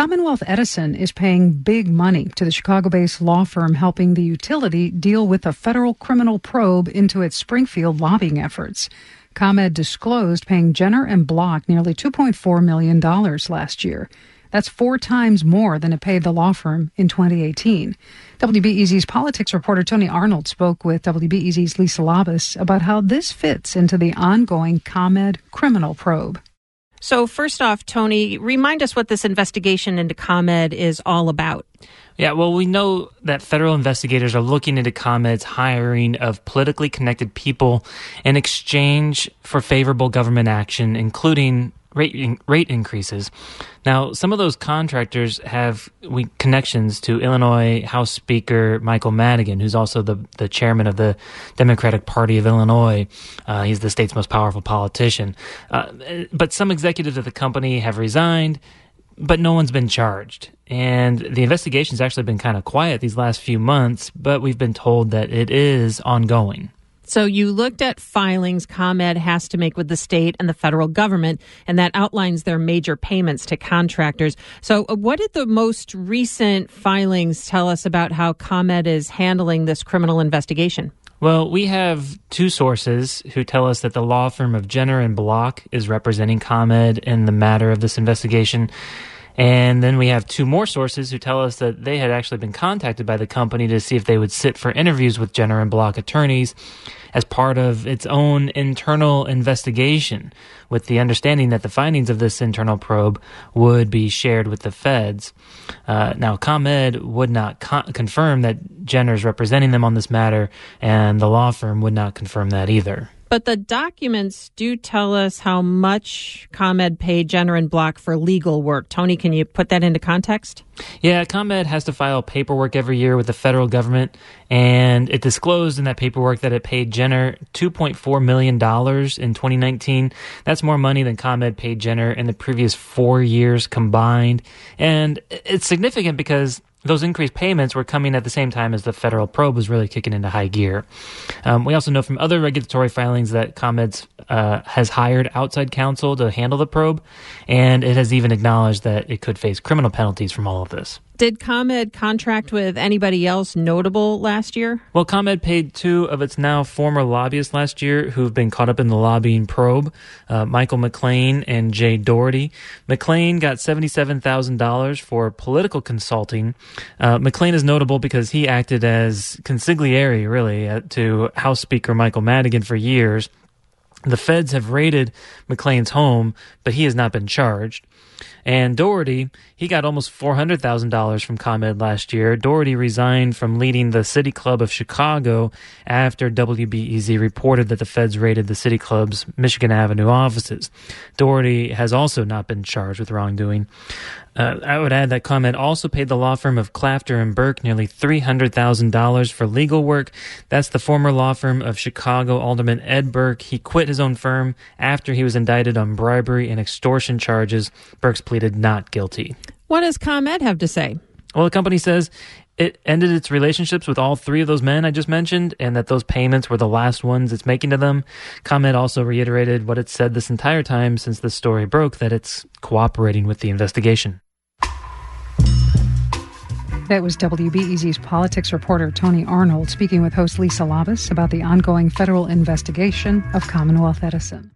Commonwealth Edison is paying big money to the Chicago based law firm helping the utility deal with a federal criminal probe into its Springfield lobbying efforts. ComEd disclosed paying Jenner and Block nearly $2.4 million last year. That's four times more than it paid the law firm in 2018. WBEZ's politics reporter Tony Arnold spoke with WBEZ's Lisa Labuz about how this fits into the ongoing ComEd criminal probe. So, first off, Tony, remind us what this investigation into ComEd is all about. Yeah, well, we know that federal investigators are looking into ComEd's hiring of politically connected people in exchange for favorable government action, including rate in, rate increases. Now, some of those contractors have we, connections to Illinois House Speaker Michael Madigan, who's also the the chairman of the Democratic Party of Illinois. Uh, he's the state's most powerful politician. Uh, but some executives of the company have resigned but no one's been charged. And the investigation's actually been kind of quiet these last few months, but we've been told that it is ongoing. So you looked at filings ComEd has to make with the state and the federal government, and that outlines their major payments to contractors. So, uh, what did the most recent filings tell us about how ComEd is handling this criminal investigation? Well, we have two sources who tell us that the law firm of Jenner and Block is representing ComEd in the matter of this investigation. And then we have two more sources who tell us that they had actually been contacted by the company to see if they would sit for interviews with Jenner and Block attorneys as part of its own internal investigation, with the understanding that the findings of this internal probe would be shared with the feds. Uh, now, ComEd would not con- confirm that Jenner is representing them on this matter, and the law firm would not confirm that either. But the documents do tell us how much ComEd paid Jenner and Block for legal work. Tony, can you put that into context? Yeah, ComEd has to file paperwork every year with the federal government, and it disclosed in that paperwork that it paid Jenner $2.4 million in 2019. That's more money than ComEd paid Jenner in the previous four years combined. And it's significant because those increased payments were coming at the same time as the federal probe was really kicking into high gear. Um, we also know from other regulatory filings that ComEd uh, has hired outside counsel to handle the probe, and it has even acknowledged that it could face criminal penalties from all of this. Did ComEd contract with anybody else notable last year? Well, ComEd paid two of its now former lobbyists last year who've been caught up in the lobbying probe uh, Michael McClain and Jay Doherty. McClain got $77,000 for political consulting. Uh, McClain is notable because he acted as consigliere, really, uh, to House Speaker Michael Madigan for years. The feds have raided McClain's home, but he has not been charged. And Doherty, he got almost $400,000 from ComEd last year. Doherty resigned from leading the City Club of Chicago after WBEZ reported that the feds raided the City Club's Michigan Avenue offices. Doherty has also not been charged with wrongdoing. Uh, I would add that ComEd also paid the law firm of Klafter and Burke nearly $300,000 for legal work. That's the former law firm of Chicago Alderman Ed Burke. He quit his own firm after he was indicted on bribery and extortion charges. Burke's pleaded not guilty. What does ComEd have to say? Well, the company says it ended its relationships with all three of those men I just mentioned, and that those payments were the last ones it's making to them. ComEd also reiterated what it said this entire time since the story broke that it's cooperating with the investigation. That was WBEZ's politics reporter Tony Arnold speaking with host Lisa Labuz about the ongoing federal investigation of Commonwealth Edison.